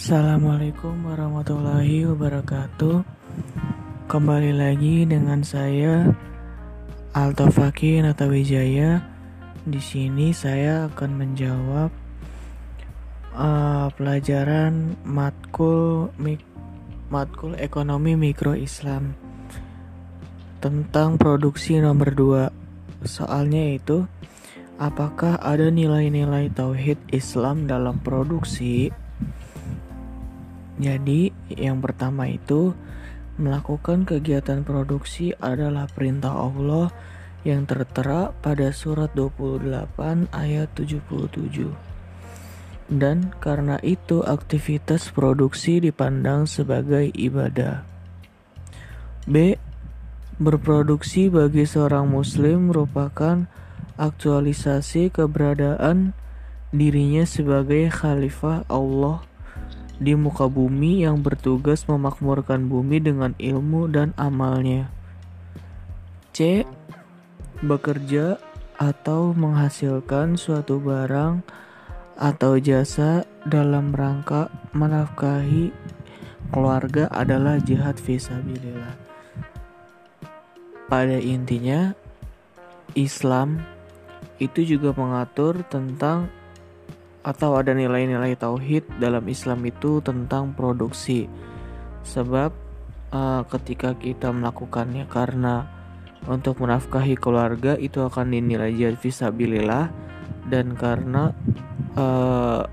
Assalamualaikum warahmatullahi wabarakatuh. Kembali lagi dengan saya Alto Fakih Natawijaya. Di sini saya akan menjawab uh, pelajaran matkul mik matkul ekonomi mikro Islam tentang produksi nomor 2. Soalnya itu apakah ada nilai-nilai tauhid Islam dalam produksi? Jadi, yang pertama itu Melakukan kegiatan produksi adalah perintah Allah yang tertera pada surat 28 ayat 77. Dan karena itu aktivitas produksi dipandang sebagai ibadah. B. Berproduksi bagi seorang muslim merupakan aktualisasi keberadaan dirinya sebagai khalifah Allah di muka bumi yang bertugas memakmurkan bumi dengan ilmu dan amalnya. C. Bekerja atau menghasilkan suatu barang atau jasa dalam rangka menafkahi keluarga adalah jihad visabilillah. Pada intinya, Islam itu juga mengatur tentang atau ada nilai-nilai tauhid dalam Islam itu tentang produksi. Sebab uh, ketika kita melakukannya karena untuk menafkahi keluarga itu akan dinilai jihad fisabilillah dan karena uh,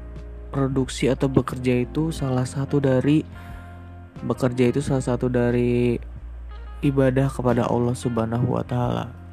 produksi atau bekerja itu salah satu dari bekerja itu salah satu dari ibadah kepada Allah Subhanahu wa taala.